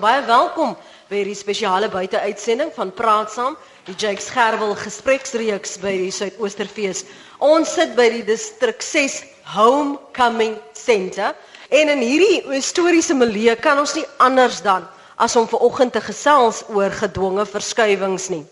Baie welkom by hierdie spesiale buiteuitsending van Praat Saam, die Jake Scherwel gespreksreeks by die Suidoosterfees. Ons sit by die distrik 6 Homecoming Centre en in hierdie historiese milieu kan ons nie anders dan as om vanoggend te gesels oor gedwonge verskywings nie.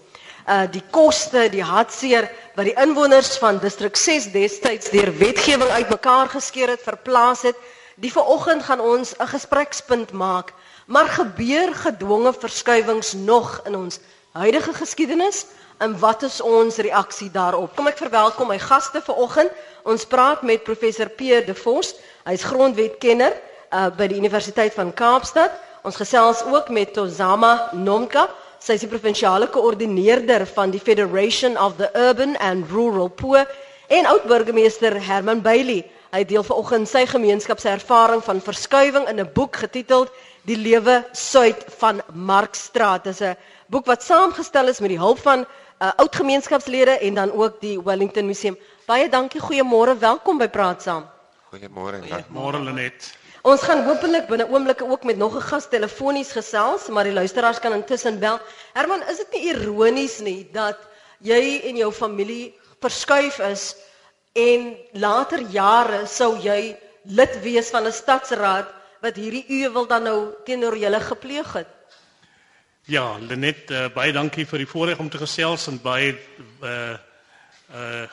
Uh die koste, die hartseer wat die inwoners van distrik 6 destyds deur wetgewing uitmekaar geskeur het, verplaas het. Die vanoggend gaan ons 'n gesprekspunt maak Maar gebeur gedwonge verskywings nog in ons huidige geskiedenis? En wat is ons reaksie daarop? Kom ek verwelkom my gaste vanoggend. Ons praat met professor Pierre De Vos. Hy's grondwetkenner uh, by die Universiteit van Kaapstad. Ons gesels ook met Tozama Nomka. Sy is die provinsiale koördineerder van die Federation of the Urban and Rural Poor en oud-burgemeester Herman Bailey. Hy deel vanoggend sy gemeenskap se ervaring van verskywing in 'n boek getiteld Die lewe suid van Markstraat. Dit is 'n boek wat saamgestel is met die hulp van uh, oud gemeenskapslede en dan ook die Wellington Museum. Baie dankie, goeiemôre, welkom by Praat Saam. Goeiemôre. Môre Lenet. Ons gaan hopelik binne oomblikke ook met nog 'n gas telefonies gesels, maar die luisteraars kan intussen bel. Herman, is dit nie ironies nie dat jy en jou familie verskuif is en later jare sou jy lid wees van 'n stadsraad wat hierdie uwel dan nou teenoor julle gepleeg het. Ja, Lenet, uh, baie dankie vir die voorreg om te gesels en baie uh uh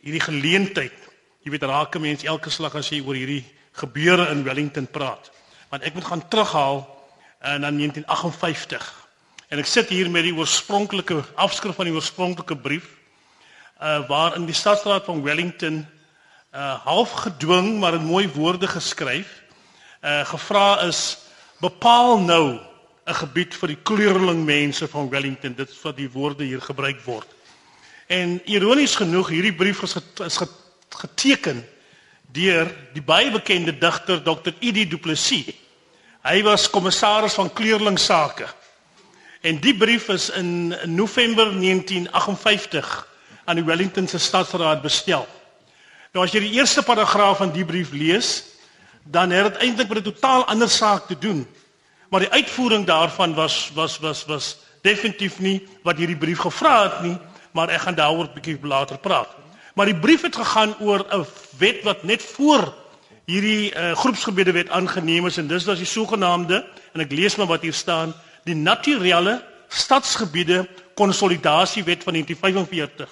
hierdie geleentheid. Jy weet raak 'n mens elke slag as jy oor hierdie gebeure in Wellington praat. Want ek moet gaan terughaal uh, na 1958. En ek sit hier met die oorspronklike afskrif van die oorspronklike brief uh waarin die stadsraad van Wellington uh half gedwing maar in mooi woorde geskryf uh gevra is bepaal nou 'n gebied vir die kleurling mense van Wellington. Dit is wat die woorde hier gebruik word. En ironies genoeg hierdie brief is, get, is geteken deur die baie bekende digter Dr Edie Du Plessis. Hy was kommissaris van kleurling sake en die brief is in November 1958 aan die Wellington se stadsraad bestel. Nou as jy die eerste paragraaf van die brief lees dan het dit eintlik met 'n totaal ander saak te doen. Maar die uitvoering daarvan was was was was definitief nie wat hierdie brief gevra het nie, maar ek gaan daaroor 'n bietjie later praat. Maar die brief het gegaan oor 'n wet wat net voor hierdie uh, groepsgebiede wet aangeneem is en dis was die sogenaamde en ek lees maar wat hier staan, die naturele stadsgebiede konsolidasiewet van 1945.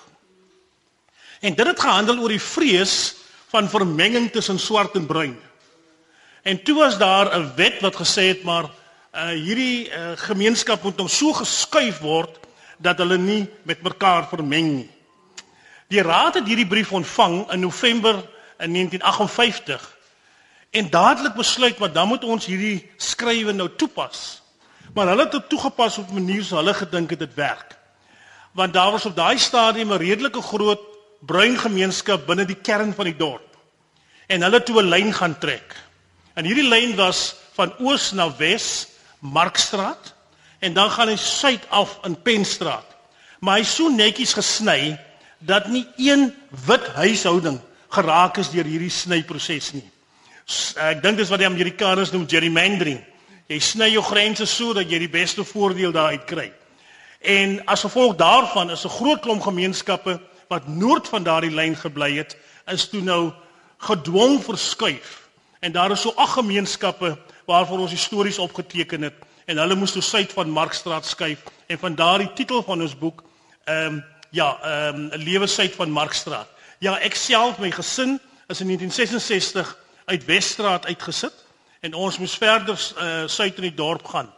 En dit het gehandel oor die vrees van vermenging tussen swart en bruin. En toe was daar 'n wet wat gesê het maar uh hierdie uh, gemeenskap moet nou so geskuif word dat hulle nie met mekaar vermeng nie. Die raad het hierdie brief ontvang in November in 1958 en dadelik besluit wat dan moet ons hierdie skrywe nou toepas. Maar hulle het dit toegepas op 'n manier so hulle gedink het dit werk. Want daar was op daai stadium 'n redelike groot bruin gemeenskap binne die kern van die dorp. En hulle toe 'n lyn gaan trek. En hierdie lyn was van oos na wes, Markstraat en dan gaan hy suid af in Penstraat. Maar hy's so netjies gesny dat nie een wit huishouding geraak is deur hierdie snyproses nie. Ek dink dis wat die Amerikaners noem gerrymandering. Jy sny jou grense so dat jy die beste voordeel daaruit kry. En as gevolg daarvan is 'n groot klomp gemeenskappe wat noord van daardie lyn gebly het, is toe nou gedwong verskuif En daar is so ag gemeenskappe waarvoor ons stories opgeteken het en hulle moes toe suid van Markstraat skuif en van daardie titel van ons boek ehm um, ja, ehm um, 'n lewe suid van Markstraat. Ja, ek self my gesin is in 1966 uit Wesstraat uitgesit en ons moes verder uh, suid in die dorp gaan.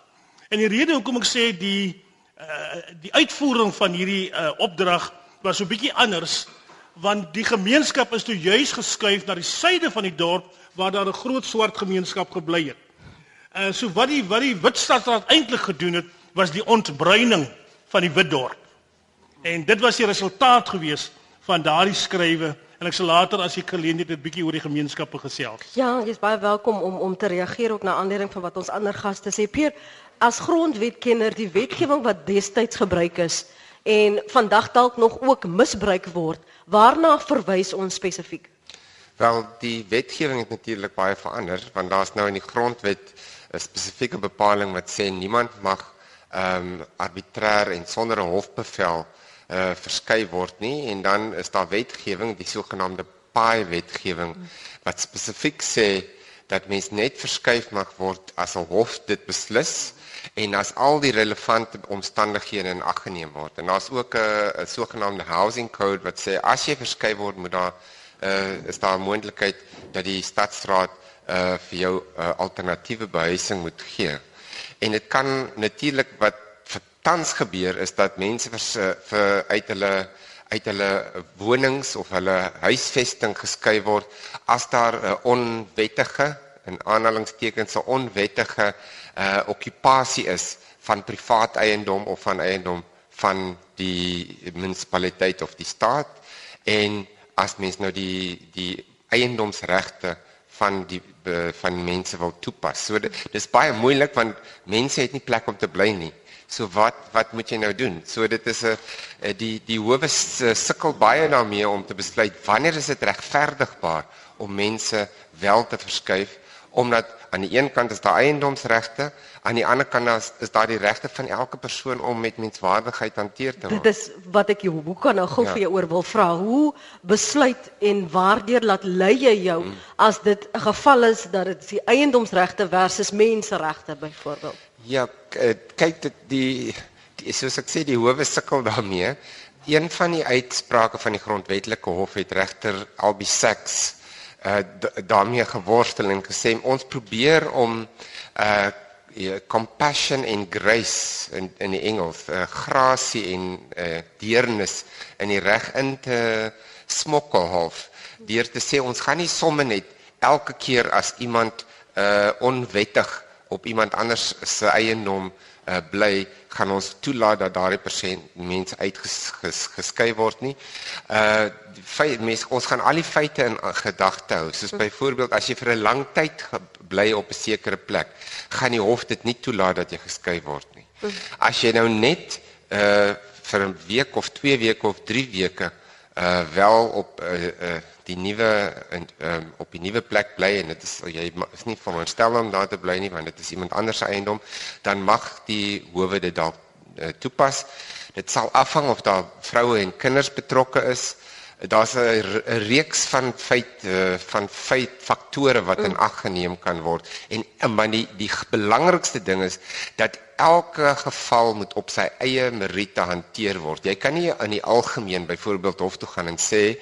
En die rede hoekom ek sê die uh, die uitvoering van hierdie uh, opdrag was so bietjie anders want die gemeenskap is toe juis geskuif na die suide van die dorp waar daar 'n groot swart gemeenskap gebly het. En so wat die wat die Witstraat eintlik gedoen het, was die ontbruining van die Witdorp. En dit was die resultaat gewees van daardie skrywe en ek sal later as ek geleentheid het 'n bietjie oor die gemeenskappe gesels. Ja, jy's baie welkom om om te reageer ook na aanleiding van wat ons ander gaste sê. Pier, as grondwetkenner, die wetgewing wat destyds gebruik is en vandag dalk nog ook misbruik word, waarna verwys ons spesifiek? Wel die wetgewing het natuurlik baie verander want daar's nou in die grondwet 'n spesifieke bepaling wat sê niemand mag ehm um, arbitrair en sonder 'n hofbevel uh verskei word nie en dan is daar wetgewing, die sogenaamde paai wetgewing wat spesifiek sê dat mens net verskuif mag word as 'n hof dit beslis en as al die relevante omstandighede in ag geneem word. En daar's ook 'n sogenaamde housing code wat sê as jy verskuif word moet daar uh is daar 'n moontlikheid dat die stadsraad uh vir jou uh, alternatiewe behuising moet gee. En dit kan natuurlik wat tans gebeur is dat mense vir, vir uit hulle uit hulle wonings of hulle huisvesting geskei word as daar 'n uh, onwettige in aanhalingstekens 'n onwettige uh okupasie is van privaat eiendom of van eiendom van die munisipaliteit of die staat en as mens nou die die eiendomsregte van die van mense wil toepas. So dit dis baie moeilik want mense het nie plek om te bly nie. So wat wat moet jy nou doen? So dit is 'n die die howe sukkel baie daarmee om te besluit wanneer is dit regverdigbaar om mense wel te verskuif omdat aan die een kant is daar eiendomsregte, aan die ander kant is, is daar die regte van elke persoon om met menswaardigheid hanteer te word. Dit is wat ek jou hoe kan nou gou ja. vir jou oor wil vra. Hoe besluit en waardeur laat lei jy jou hmm. as dit 'n geval is dat dit die eiendomsregte versus menseregte byvoorbeeld? Ja, eh, kyk dit die, die soos ek sê die howe sukkel daarmee. Een van die uitsprake van die grondwetlike hof het regter Albie Sachs uh daarmee geworstel en gesê ons probeer om uh compassion and grace in in die Engels, uh grasie en uh deernis in die reg in te smokkel half deur te sê ons gaan nie somme net elke keer as iemand uh onwettig op iemand anders se eiendom uh bly gaan ons toelaat dat daardie persent mense uitgeskei word nie. Uh feit mense ons gaan al die feite in gedagte hou. Soos byvoorbeeld as jy vir 'n lang tyd bly op 'n sekere plek, gaan die hof dit nie toelaat dat jy geskei word nie. As jy nou net uh vir 'n week of 2 weke of 3 weke uh wel op uh, uh die nuwe um, op die nuwe plek bly en dit is jy is nie veronderstel om daar te bly nie want dit is iemand anders se eiendom dan mag die howe dit dalk uh, toepas. Dit sal afhang of daar vroue en kinders betrokke is. Daar's 'n reeks van feit uh, van feit faktore wat in ag geneem kan word. En maar die die belangrikste ding is dat elke geval moet op sy eie meriete hanteer word. Jy kan nie in die algemeen byvoorbeeld hof toe gaan en sê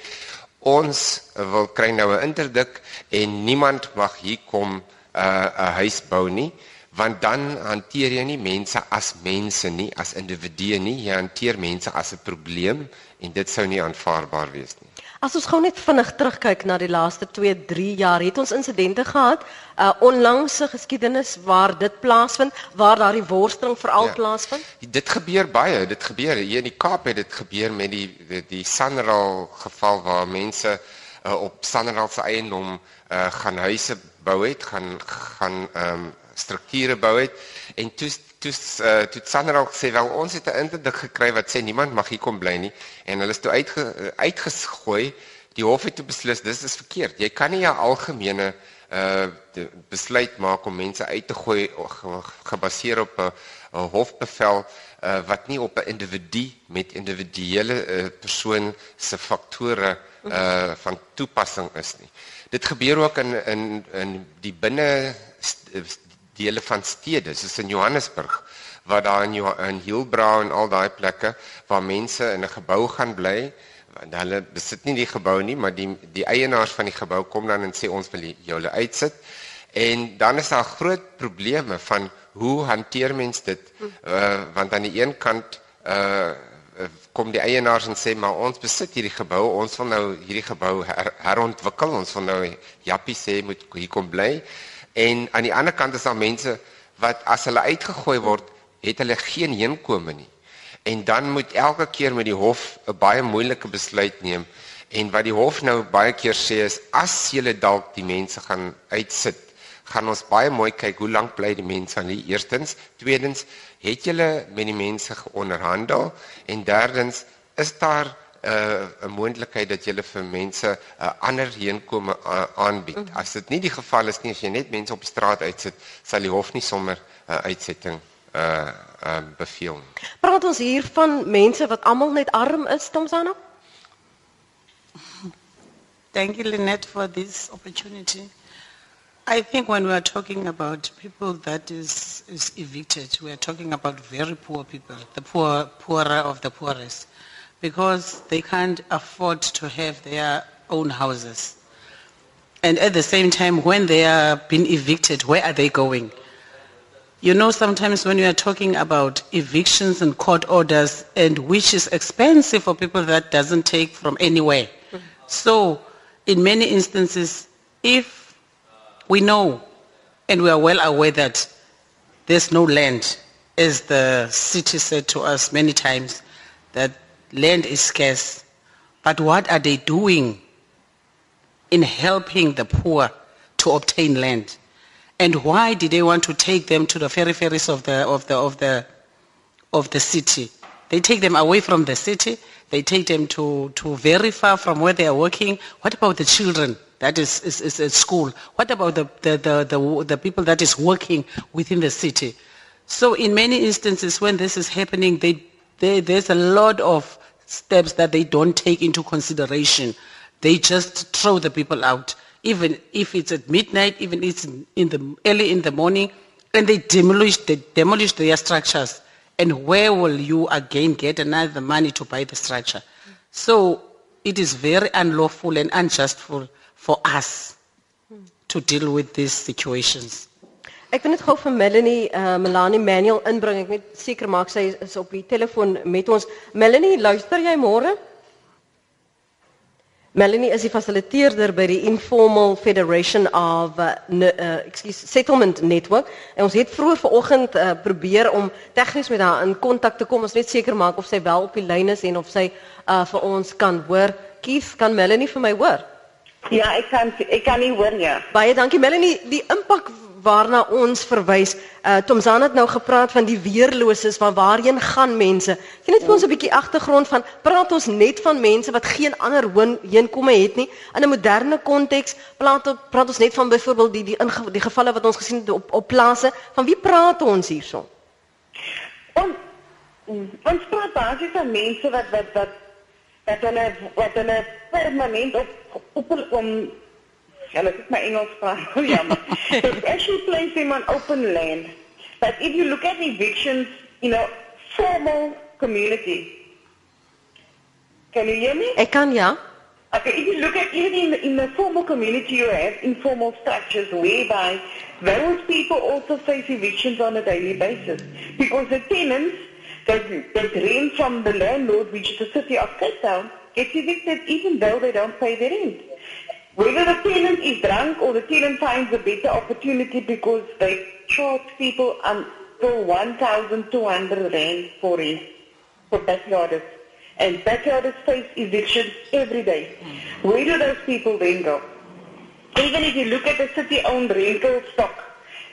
ons wil kry nou 'n interdik en niemand mag hier kom 'n uh, huis bou nie want dan hanteer jy nie mense as mense nie as individue nie jy hanteer mense as 'n probleem en dit sou nie aanvaarbaar wees nie. As ons gou net vinnig terugkyk na die laaste 2, 3 jaar, het ons insidente gehad, uh, onlangse geskiedenis waar dit plaasvind, waar daardie worsteling veral ja, plaasvind? Dit gebeur baie, dit gebeur. Hier in die Kaap het dit gebeur met die die, die Sanral geval waar mense uh, op Sanral se eiendom uh, gaan huise bou het, gaan gaan ehm um, strukture bou het. En toe toe uh, toe Sander ook sê wel ons het 'n interdik gekry wat sê niemand mag hier kom bly nie en hulle is toe uitge, uitgegooi. Die hof het toe beslis dis is verkeerd. Jy kan nie 'n algemene uh besluit maak om mense uit te gooi gebaseer op 'n hofbevel uh, wat nie op 'n individu met individuele uh, persoon se faktore uh van toepassing is nie. Dit gebeur ook in in in die binne dele van stede. Soos in Johannesburg waar daar in in Hillbrow en al daai plekke waar mense in 'n gebou gaan bly. Want hulle besit nie die gebou nie maar die die eienaars van die gebou kom dan en sê ons wil julle uitsit. En dan is daar groot probleme van hoe hanteer mens dit? Uh, want aan die een kant uh, kom die eienaars en sê maar ons besit hierdie gebou. Ons wil nou hierdie gebou her, herontwikkel. Ons wil nou Jappie sê moet hier kom bly En aan die ander kant is daar mense wat as hulle uitgegooi word, het hulle geen heenkome nie. En dan moet elke keer met die hof 'n baie moeilike besluit neem. En wat die hof nou baie keer sê is as jy dalk die mense gaan uitsit, gaan ons baie mooi kyk hoe lank bly die mense aan die eerstens, tweedens, het jy met die mense geonderhandel en derdens, is daar uh, 'n moontlikheid dat jy vir mense 'n uh, ander heenkome uh, aanbied. Mm -hmm. As dit nie die geval is nie, as jy net mense op die straat uitsit, sal die hof nie sommer 'n uh, uitsetting uh uh beveel. Praat ons hier van mense wat almal net arm is, Tomsana? Thank you Lynette for this opportunity. I think when we are talking about people that is, is evicted, we are talking about very poor people, the poor, poorer of the poorest, because they can't afford to have their own houses. And at the same time, when they are being evicted, where are they going? You know, sometimes when you are talking about evictions and court orders, and which is expensive for people that doesn't take from anywhere. So, in many instances, if we know and we are well aware that there's no land, as the city said to us many times, that land is scarce. But what are they doing in helping the poor to obtain land? And why did they want to take them to the peripheries of the, of the, of the, of the city? They take them away from the city. They take them to, to very far from where they are working. What about the children? that is, is, is at school? What about the, the, the, the, the people that is working within the city? So in many instances when this is happening, they, they, there's a lot of steps that they don't take into consideration. They just throw the people out, even if it's at midnight, even if it's in the, early in the morning, and they demolish, they demolish their structures. And where will you again get another money to buy the structure? So it is very unlawful and unjust for for us to deal with these situations. Ek wil net gou vir Melanie uh, Melanie Manuel inbring. Ek net seker maak sy is op die telefoon met ons. Melanie, luister jy môre? Melanie is die fasiliteerder by die Informal Federation of uh, uh, excuse Settlement Network. En ons het vroeër vanoggend uh, probeer om tegnies met haar in kontak te kom. Ons net seker maak of sy wel op die lyn is en of sy uh, vir ons kan hoor. Kies, kan Melanie vir my hoor? Ja, ek kan ek kan nie hoor nie. Baie dankie Melanie, die impak waarna ons verwys. Uh Tomzan het nou gepraat van die weerloses van waarheen gaan mense. Kan net vir ons 'n bietjie agtergrond van praat ons net van mense wat geen ander heenkomme het nie in 'n moderne konteks? Praat praat ons net van byvoorbeeld die die in die gevalle wat ons gesien het op op plase. Van wie praat ons hierson? Ons ons praat basies van mense wat wat wat dat hulle wat hulle permanent op op om dit is my Engels praat. Oh, jammer. It's actually placing on open land. But if you look at evictions in a formal community, can you hear me? Ek kan ja. Okay, if you look at even in the, in the formal community, you have informal structures whereby those people also face evictions on a daily basis because the tenants that, that rent from the landlord, which is the city of Cape Town, gets evicted even though they don't pay the rent. Whether the tenant is drunk or the tenant finds a better opportunity because they charge people until 1,200 rand for rent for backyarders. And backyarders face evictions every day. Where do those people then go? Even if you look at the city-owned rental stock,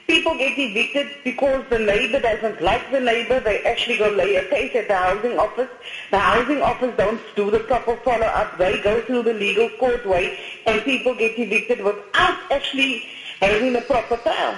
People get evicted because the neighbor doesn't like the neighbor. They actually go lay a case at the housing office. The housing office don't do the proper follow-up. They go through the legal court way and people get evicted without actually having a proper trial.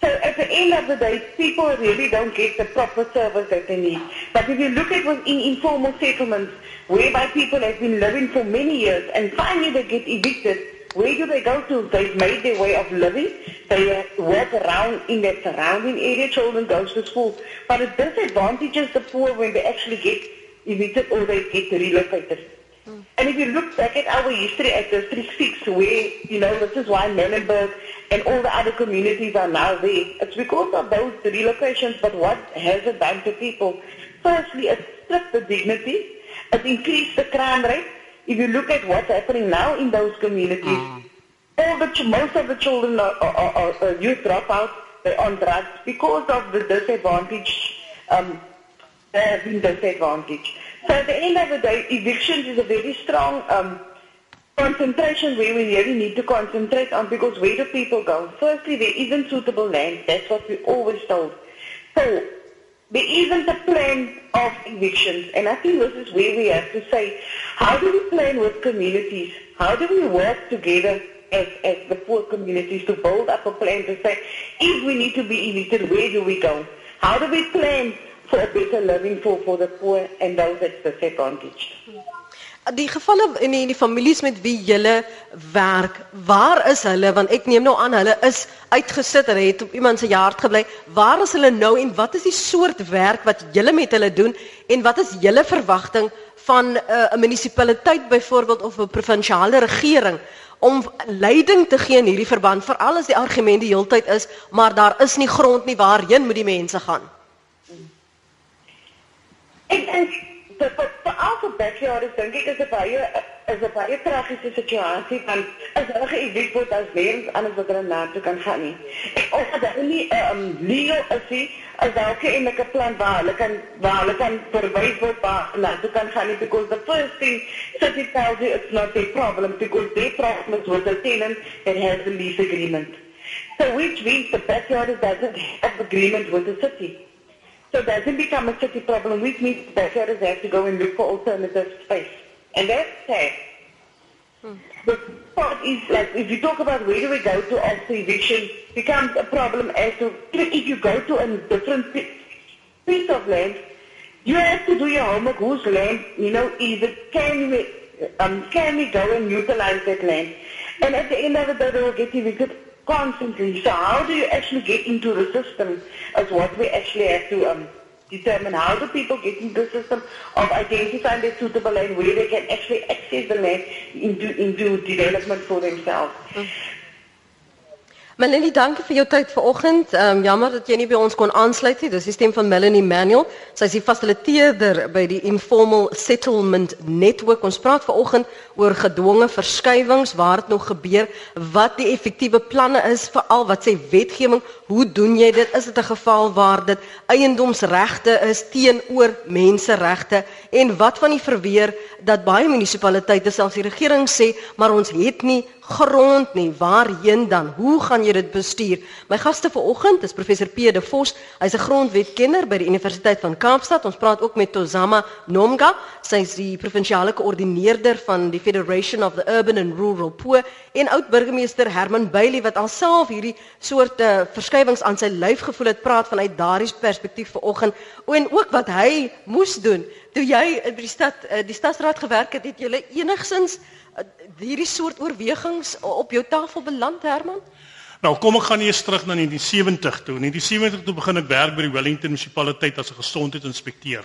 So at the end of the day, people really don't get the proper service that they need. But if you look at within informal settlements, whereby people have been living for many years and finally they get evicted, where do they go to? They've made their way of living. They work around in their surrounding area. Children go to school. But it disadvantages the poor when they actually get evicted or they get relocated. Mm. And if you look back at our history at District 6, where, you know, this is why Menenberg and all the other communities are now there, it's because of those relocations. But what has it done to people? Firstly, it stripped the dignity. It increased the crime rate. If you look at what's happening now in those communities, mm. all the most of the children are, are, are, are youth dropouts. They're on drugs because of the disadvantage. Um, they have been disadvantaged. So at the end of the day, evictions is a very strong um, concentration where we really need to concentrate on because where do people go? Firstly, there isn't suitable land. That's what we always told. So there isn't a plan of evictions. And I think this is where we have to say, How do we plan with communities? How do we work together as, as the poor communities to build up a plan to say, if we need to be evicted, where do we go? How do we plan for a better living for, for the poor and those that's disadvantaged? Die gevalle in die, die families met wie julle werk, waar is hulle want ek neem nou aan hulle is uitgesit, hulle het op iemand se jaart gebly. Waar is hulle nou en wat is die soort werk wat julle met hulle doen en wat is julle verwagting van uh, 'n munisipaliteit byvoorbeeld of 'n provinsiale regering om leiding te gee in hierdie verband veral as die argument die heeltyd is maar daar is nie grond nie waarheen moet die mense gaan. Ek dink vir vir vir alse backyards dink ek is 'n baie is 'n baie tragiese situasie want as hulle geëvikt word as lewens anders wat hulle na toe kan gaan nie. Of dat hulle nie um, legal is as daar ook in 'n plan waar hulle kan waar hulle kan verwys word waar na toe kan gaan nie because the first thing city tells you it's not a problem because they promise with the tenant that has the lease agreement. So which means the backyard doesn't have agreement with the city. So doesn't become a city problem, which means backyards have to go and look for alternative space. And that's sad. Hmm. The part is like if you talk about where do we go to after eviction becomes a problem as to if you go to a different piece of land, you have to do your homework whose land, you know, it can we um, can we go and utilize that land? And at the end of the day they will get evicted constantly. So how do you actually get into the system is what we actually have to um, determine. How do people get into the system of identifying their suitable land where they can actually access the land into, into development for themselves. Mm. Melanie, dankie vir jou tyd vanoggend. Ehm um, jammer dat jy nie by ons kon aansluit nie. Dis die stem van Melanie Manuel. Sy is die fasiliteerder by die Informal Settlement Network. Ons praat vanoggend oor gedwonge verskywings, waar dit nog gebeur, wat die effektiewe planne is vir al wat sê wetgewing, hoe doen jy dit? Is dit 'n geval waar dit eiendomsregte is teenoor menseregte en wat van die verweer dat baie munisipaliteite selfs die regering sê, maar ons het nie grond nie. Waarheen dan? Hoe gaan jy dit bestuur? My gaste vanoggend is professor P de Vos. Hy's 'n grondwetkenner by die Universiteit van Kaapstad. Ons praat ook met Tozama Nomga. Sy is die provinsiale koördineerder van die Federation of the Urban and Rural Poor en oud burgemeester Herman Bailey wat alself hierdie soort uh, verskywings aan sy lyf gevoel het. Praat vanuit daardie perspektief vanoggend en ook wat hy moes doen toe jy by die stad uh, die stadsraad gewerk het. Het jy enigsins hierdie soort oorwegings op jou tafel beland Herman? Nou kom ek gaan eers terug na 1970 toe. In 1970 toe begin ek werk by die Wellington munisipaliteit as 'n gesondheidsinspekteur.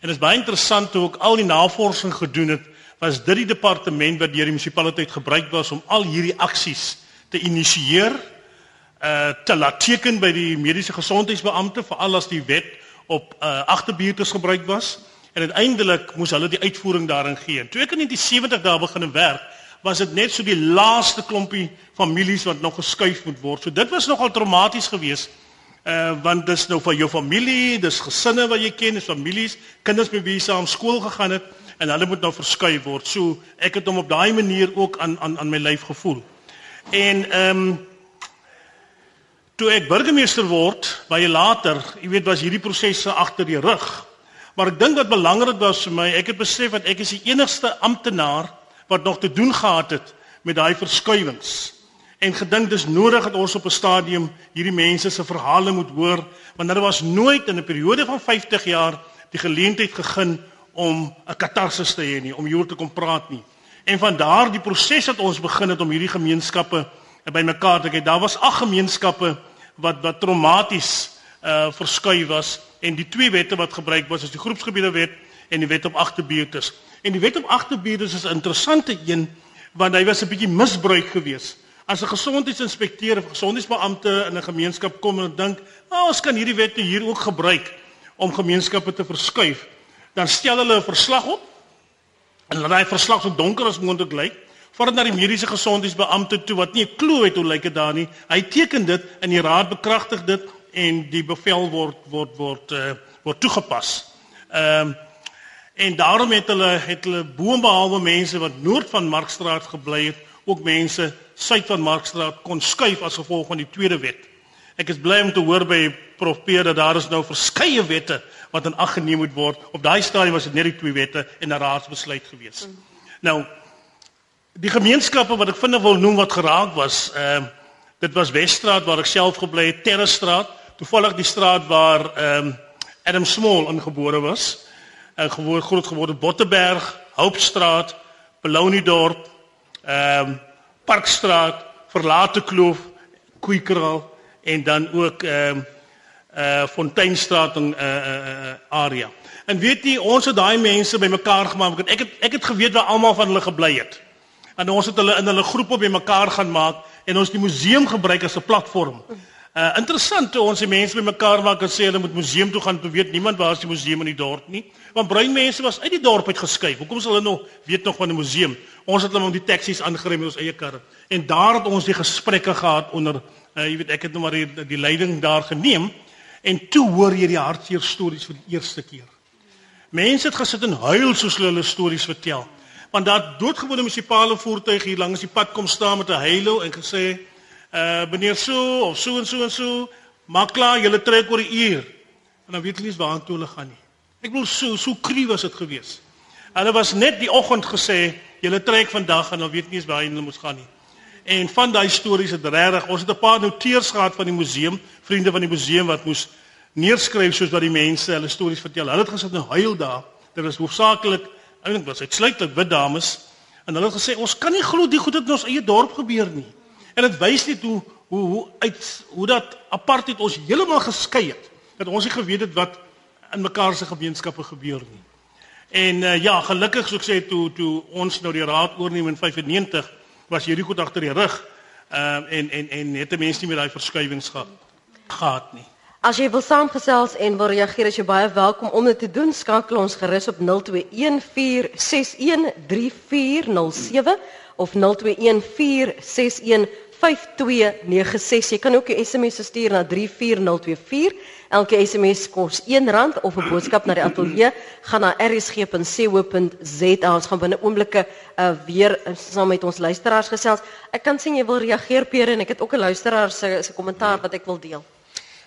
En dit is baie interessant hoe ek al die navorsing gedoen het, was dit die departement wat deur die munisipaliteit gebruik was om al hierdie aksies te initieer, uh te laat teken by die mediese gesondheidsbeampte veral as die wet op uh agterbuurtes gebruik was en uiteindelik moes hulle die uitvoering daarin gee. Toe ek in 1970 daar begin werk, was dit net so die laaste klompie families wat nog geskuif moet word. So dit was nogal traumaties geweest. Uh want dis nou van jou familie, dis gesinne wat jy ken, dis families, kinders met wie jy saam skool gegaan het en hulle moet nou verskuif word. So ek het hom op daai manier ook aan aan aan my lyf gevoel. En ehm um, toe ek burgemeester word, baie later, jy weet was hierdie prosesse agter die rug. Maar ek dink wat belangrik was vir my, ek het besef dat ek is die enigste amptenaar wat nog te doen gehad het met daai verskuiwings. En gedink dis nodig dat ons op 'n stadium hierdie mense se verhale moet hoor, want hulle was nooit in 'n periode van 50 jaar die geleentheid gegee om 'n katarsis te hê nie, om hier te kom praat nie. En van daardie proses wat ons begin het om hierdie gemeenskappe bymekaar te kry. Daar was ag gemeenskappe wat wat traumaties uh verskuif was en die twee wette wat gebruik was is die groepsgebiede wet en die wet op agterbuurtes. En die wet op agterbuurtes is 'n interessante een want hy was 'n bietjie misbruik geweest. As 'n gesondheidsinspekteur of gesondheidsbeampte in 'n gemeenskap kom en dink, "Nou, ons kan hierdie wette hier ook gebruik om gemeenskappe te verskuif." Dan stel hulle 'n verslag op. En laat daai verslag so donker as moontlik lyk, voordat na die mediese gesondheidsbeampte toe wat nie 'n klou het hoe lyk dit daar nie. Hy teken dit en die raad bekragtig dit en die bevel word word word uh, word toegepas. Ehm um, en daarom het hulle het hulle boonbehalwe mense wat noord van Markstraat gebly het, ook mense suid van Markstraat kon skuif as gevolg van die tweede wet. Ek is bly om te hoor by Prof Peer dat daar is nou verskeie wette wat in ag geneem moet word. Op daai stadium was dit net die twee wette en 'n raadsbesluit gewees. Nou die gemeenskappe wat ek vinnig wil noem wat geraak was, ehm uh, dit was Wesstraat waar ek self gebly het, Terrestraat, toevallig die straat waar ehm um, Adam Small ingebore was. En gewoon groot geword Botteberg, Hoopstraat, Belouniedorp, ehm um, Parkstraat, Verlate Kloof, Koeikraal en dan ook ehm um, uh Fonteinstraat en uh uh area. En weet jy, ons het daai mense bymekaar gemaak. Ek het ek het geweet waar almal van hulle gebly het. En ons het hulle in hulle groepe bymekaar gaan maak en ons die museum gebruik as 'n platform. Uh interessant toe ons die mense bymekaar maak en sê hulle moet museum toe gaan, toe weet niemand waar is die museum in die dorp nie. Want bruin mense was uit die dorp uit geskuif. Hoekom sal hulle nog weet nog van 'n museum? Ons het hulle met die taksies aangery met ons eie karre. En daar het ons die gesprekke gehad onder uh jy weet ek het nou maar die, die leiding daar geneem. En toe hoor jy die hartseer stories vir die eerste keer. Mense het gesit en huil soos hulle hulle stories vertel. Want daar doodgewone munisipale voertuig hier langs die pad kom staan met 'n heilo en gesê, "Uh meneer so of so en so en so, maak klaar, julle trek oor 'n uur." En dan weet hulle nie waar toe hulle gaan nie. Ek bedoel so so krie was dit gewees. Hulle was net die oggend gesê, "Julle trek vandag" en dan weet nie eens waar hulle moet gaan nie. En van daai stories het regtig, ons het 'n paar noteurs gehad van die museum, vriende van die museum wat moes neerskryf soos wat die mense hulle stories vertel. Hulle het gesit nou huil daar. Dit was hoofsaaklik eintlik was uitsluitlik wit dames en hulle het gesê ons kan nie glo die goed het in ons eie dorp gebeur nie. En dit wys net hoe hoe hoe uit hoe dat apartheid ons heeltemal geskei het. Dat ons nie geweet het wat in mekaar se gemeenskappe gebeur nie. En uh, ja, gelukkig soos ek sê toe toe ons nou die raad oorneem in 95 was hierdie goed agter die rug. Uh, en en en het mense nie meer daai verskuiwings gehad gehad nie. As jy wil saamgesels en wil reageer, is jy baie welkom om dit te doen. Skakel ons gerus op 0214613407 of 021461 5296. Jy kan ook 'n SMS stuur na 34024. Elke SMS kos R1 of 'n boodskap na die ateljee gaan na rsg.co.za. Ons gaan binne oomblikke uh, weer uh, saam met ons luisteraars gesels. Ek kan sien jy wil reageer Pierre en ek het ook 'n luisteraar se se kommentaar wat ek wil deel.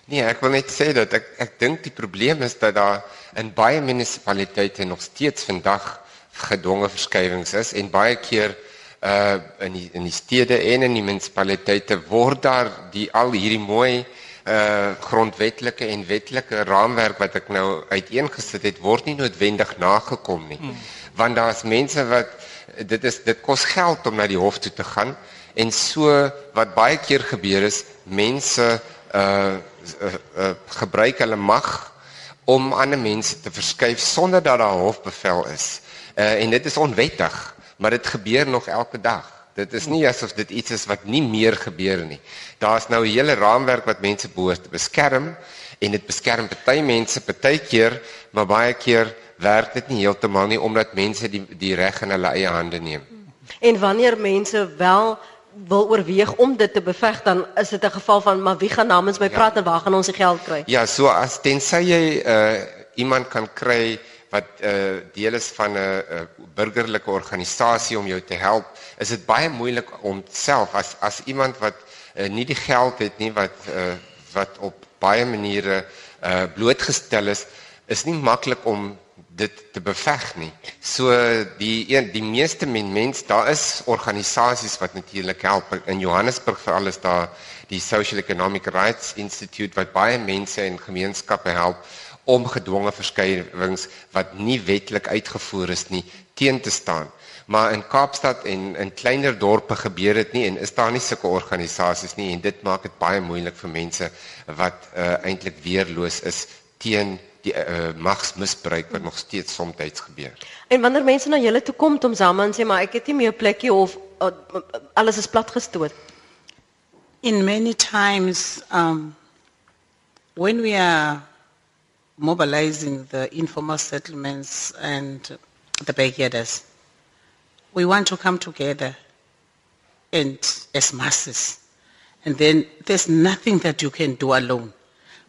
Nee, ek wil net sê dat ek ek dink die probleem is dat daar in baie munisipaliteite nog steeds vandag gedwonge verskywings is en baie keer uh in die in die stede en in die munisipaliteite word daar die al hierdie mooi uh grondwetlike en wetlike raamwerk wat ek nou uiteengesit het word nie noodwendig nagekom nie. Hmm. Want daar's mense wat dit is dit kos geld om na die hof toe te gaan en so wat baie keer gebeur is mense uh, uh, uh gebruik hulle mag om ander mense te verskuif sonder dat daar hofbevel is. Uh en dit is onwettig maar dit gebeur nog elke dag. Dit is nie asof dit iets is wat nie meer gebeur nie. Daar's nou 'n hele raamwerk wat mense behoort te beskerm en dit beskerm party mense partykeer, maar baie keer werk dit nie heeltemal nie omdat mense die die reg in hulle eie hande neem. En wanneer mense wel wil oorweeg om dit te beveg dan is dit 'n geval van maar wie gaan namens my ja. praat en waar gaan ons die geld kry? Ja, so as tensy jy uh iemand kan kry wat uh deel is van 'n uh, burgerlike organisasie om jou te help, is dit baie moeilik om self as as iemand wat uh, nie die geld het nie wat uh, wat op baie maniere uh blootgestel is, is nie maklik om dit te beveg nie. So die een die meeste men mens, daar is organisasies wat natuurlik help in Johannesburg veral is daar die Social Economic Rights Institute wat baie mense en gemeenskappe help om gedwonge verskywings wat nie wetlik uitgevoer is nie teen te staan. Maar in Kaapstad en in kleiner dorpe gebeur dit nie en is daar nie sulke organisasies nie en dit maak dit baie moeilik vir mense wat uh, eintlik weerloos is teen die uh, magsmisbruik wat nog steeds soms gebeur. En wanneer mense na julle toe kom om saam en sê maar ek het nie meer 'n plekkie of uh, alles is platgestoot. In many times um when we are mobilizing the informal settlements and the backyarders. We want to come together and as masses. And then there's nothing that you can do alone.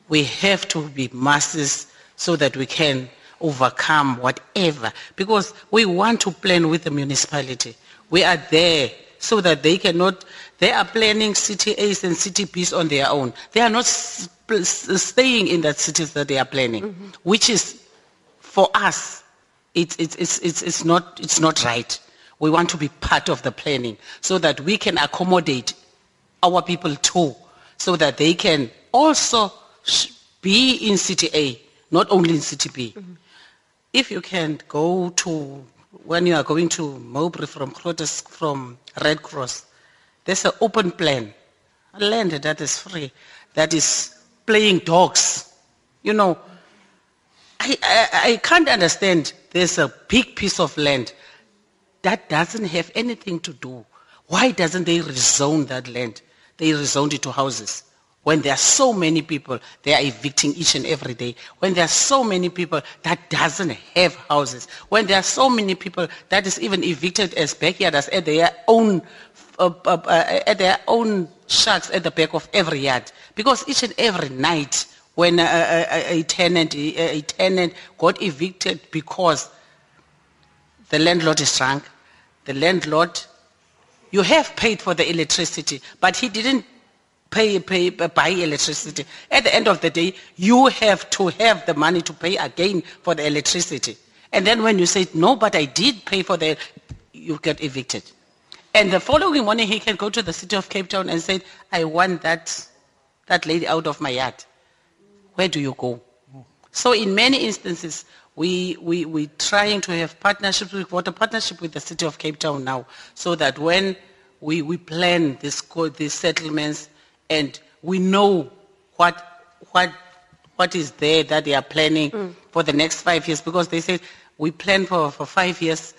We have to be masses so that we can overcome whatever. Because we want to plan with the municipality. We are there so that they cannot They are planning city A's and city B's on their own. They are not staying in that cities that they are planning, mm-hmm. which is for us, it's, it's, it's, it's, it's, not, it's not right. We want to be part of the planning so that we can accommodate our people too, so that they can also sh- be in city A, not only in city B. Mm-hmm. If you can go to, when you are going to Mowbray from, from Red Cross, there's an open plan, land that is free, that is playing dogs. You know, I, I, I can't understand. There's a big piece of land that doesn't have anything to do. Why doesn't they rezone that land? They rezoned it to houses. When there are so many people, they are evicting each and every day. When there are so many people that doesn't have houses. When there are so many people that is even evicted as backyarders at their own, uh, uh, uh, at their own shacks at the back of every yard. Because each and every night, when a, a, a- a tenant, a, a tenant got evicted because the landlord is drunk. The landlord, you have paid for the electricity, but he didn't pay, pay, buy electricity. At the end of the day, you have to have the money to pay again for the electricity. And then when you say, no, but I did pay for the, you get evicted. And the following morning, he can go to the city of Cape Town and say, I want that, that lady out of my yard. Where do you go? So in many instances, we, we, we trying to have partnerships, we've got a partnership with the city of Cape Town now, so that when we, we plan this, these settlements and we know what, what, what is there that they are planning mm. for the next five years, because they say we plan for, for five years.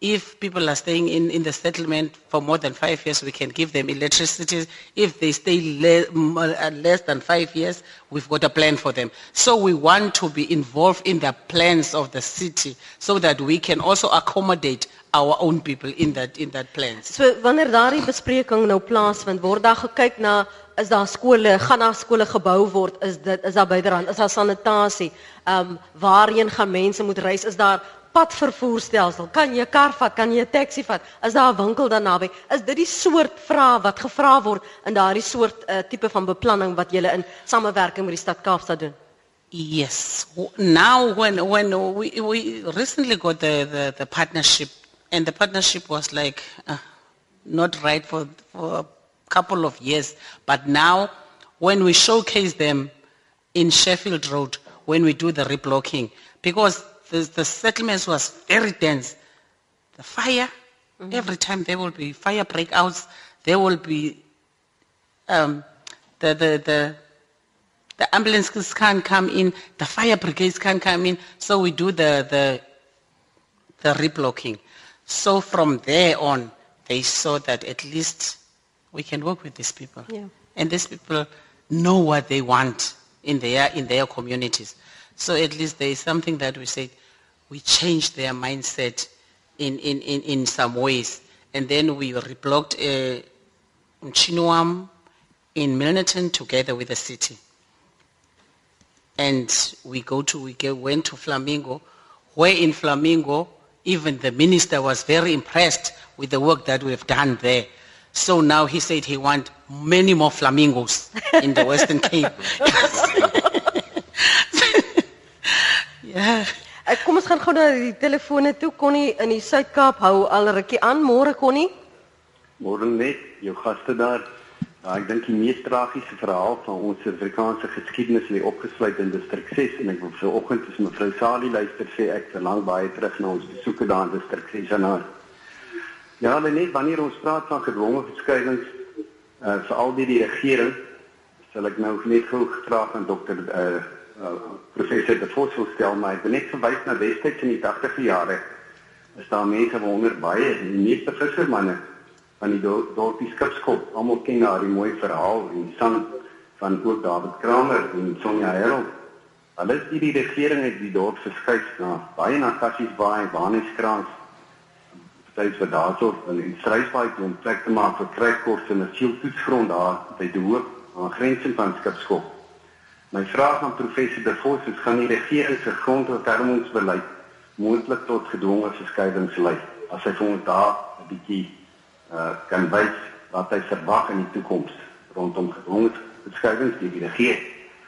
If people are staying in, in the settlement for more than five years, we can give them electricity. If they stay le- uh, less than five years, we've got a plan for them. So we want to be involved in the plans of the city so that we can also accommodate our own people in that, in that plans. So wanneer daardie bespreking nou plaasvind, word daar gekyk na is daar skole, gaan daar skole gebou word, is dit is daar byderhand, is daar sanitasie, ehm um, waarheen gaan mense moet reis, is daar padvervoerstelsel, kan jy 'n kar vat, kan jy 'n taxi vat, is daar 'n winkel daar naby? Is dit die soort vrae wat gevra word in daardie soort uh, tipe van beplanning wat julle in samewerking met die stad Kaapstad doen? Yes. Now, when, when we, we recently got the, the, the partnership, and the partnership was like uh, not right for, for a couple of years, but now when we showcase them in Sheffield Road, when we do the reblocking, because the, the settlements was very dense, the fire, every time there will be fire breakouts, there will be um, the, the, the, the ambulances can't come in, the fire brigades can't come in, so we do the, the, the reblocking. So from there on, they saw that at least we can work with these people. Yeah. And these people know what they want in their, in their communities. So at least there is something that we said, we change their mindset in, in, in, in some ways. And then we reblocked uh, in Milnerton together with the city and we go to we went to Flamingo, where in Flamingo even the minister was very impressed with the work that we've done there. So now he said he wants many more flamingos in the Western Cape. Ek kom ons gaan gou na die telefone toe. Connie in die Suid-Kaap hou al rukkie aan. Môre Connie. Môre net, jou gaste daar. Ja, ek dink die mees tragiese verhaal van ons Suid-Afrikaanse geskiedenis lê opgesluit in distrik 6 en ek wil vanoggend as mevrou Salie luister sê ek verlang baie terug na ons besoeke daar in distrik 6 en daar. Ja, maar net wanneer ons praat van gedwonge verskuiwings uh veral deur die regering, sal ek nou net gou graag aan dokter uh, uh professor De Vos wil stel, maar ek wil net verwys na destyds in die 80e jare. Is daar mense waaronder baie die meeste vissermanne van die dor- dorpie Skipskop. Almal ken daar die mooi verhaal en sang van ook David Kramer en Sonja Herold. Hulle is die regering het die dorp verskuif na baie na Cassies Baai, Waneskrans. Partyds wat daarso in die Strysbaai om plek te maak vir krygkors en 'n sieltoetsgrond daar by die hoop aan grense van Skipskop. My vraag aan professor De Vos is gaan die regering se grondhervormingsbeleid moontlik tot gedwonge verskuiwings lei as hy vir ons daar 'n bietjie uh kan wys wat hy verwag in die toekoms rondom gedwonge beskuivings deur die regering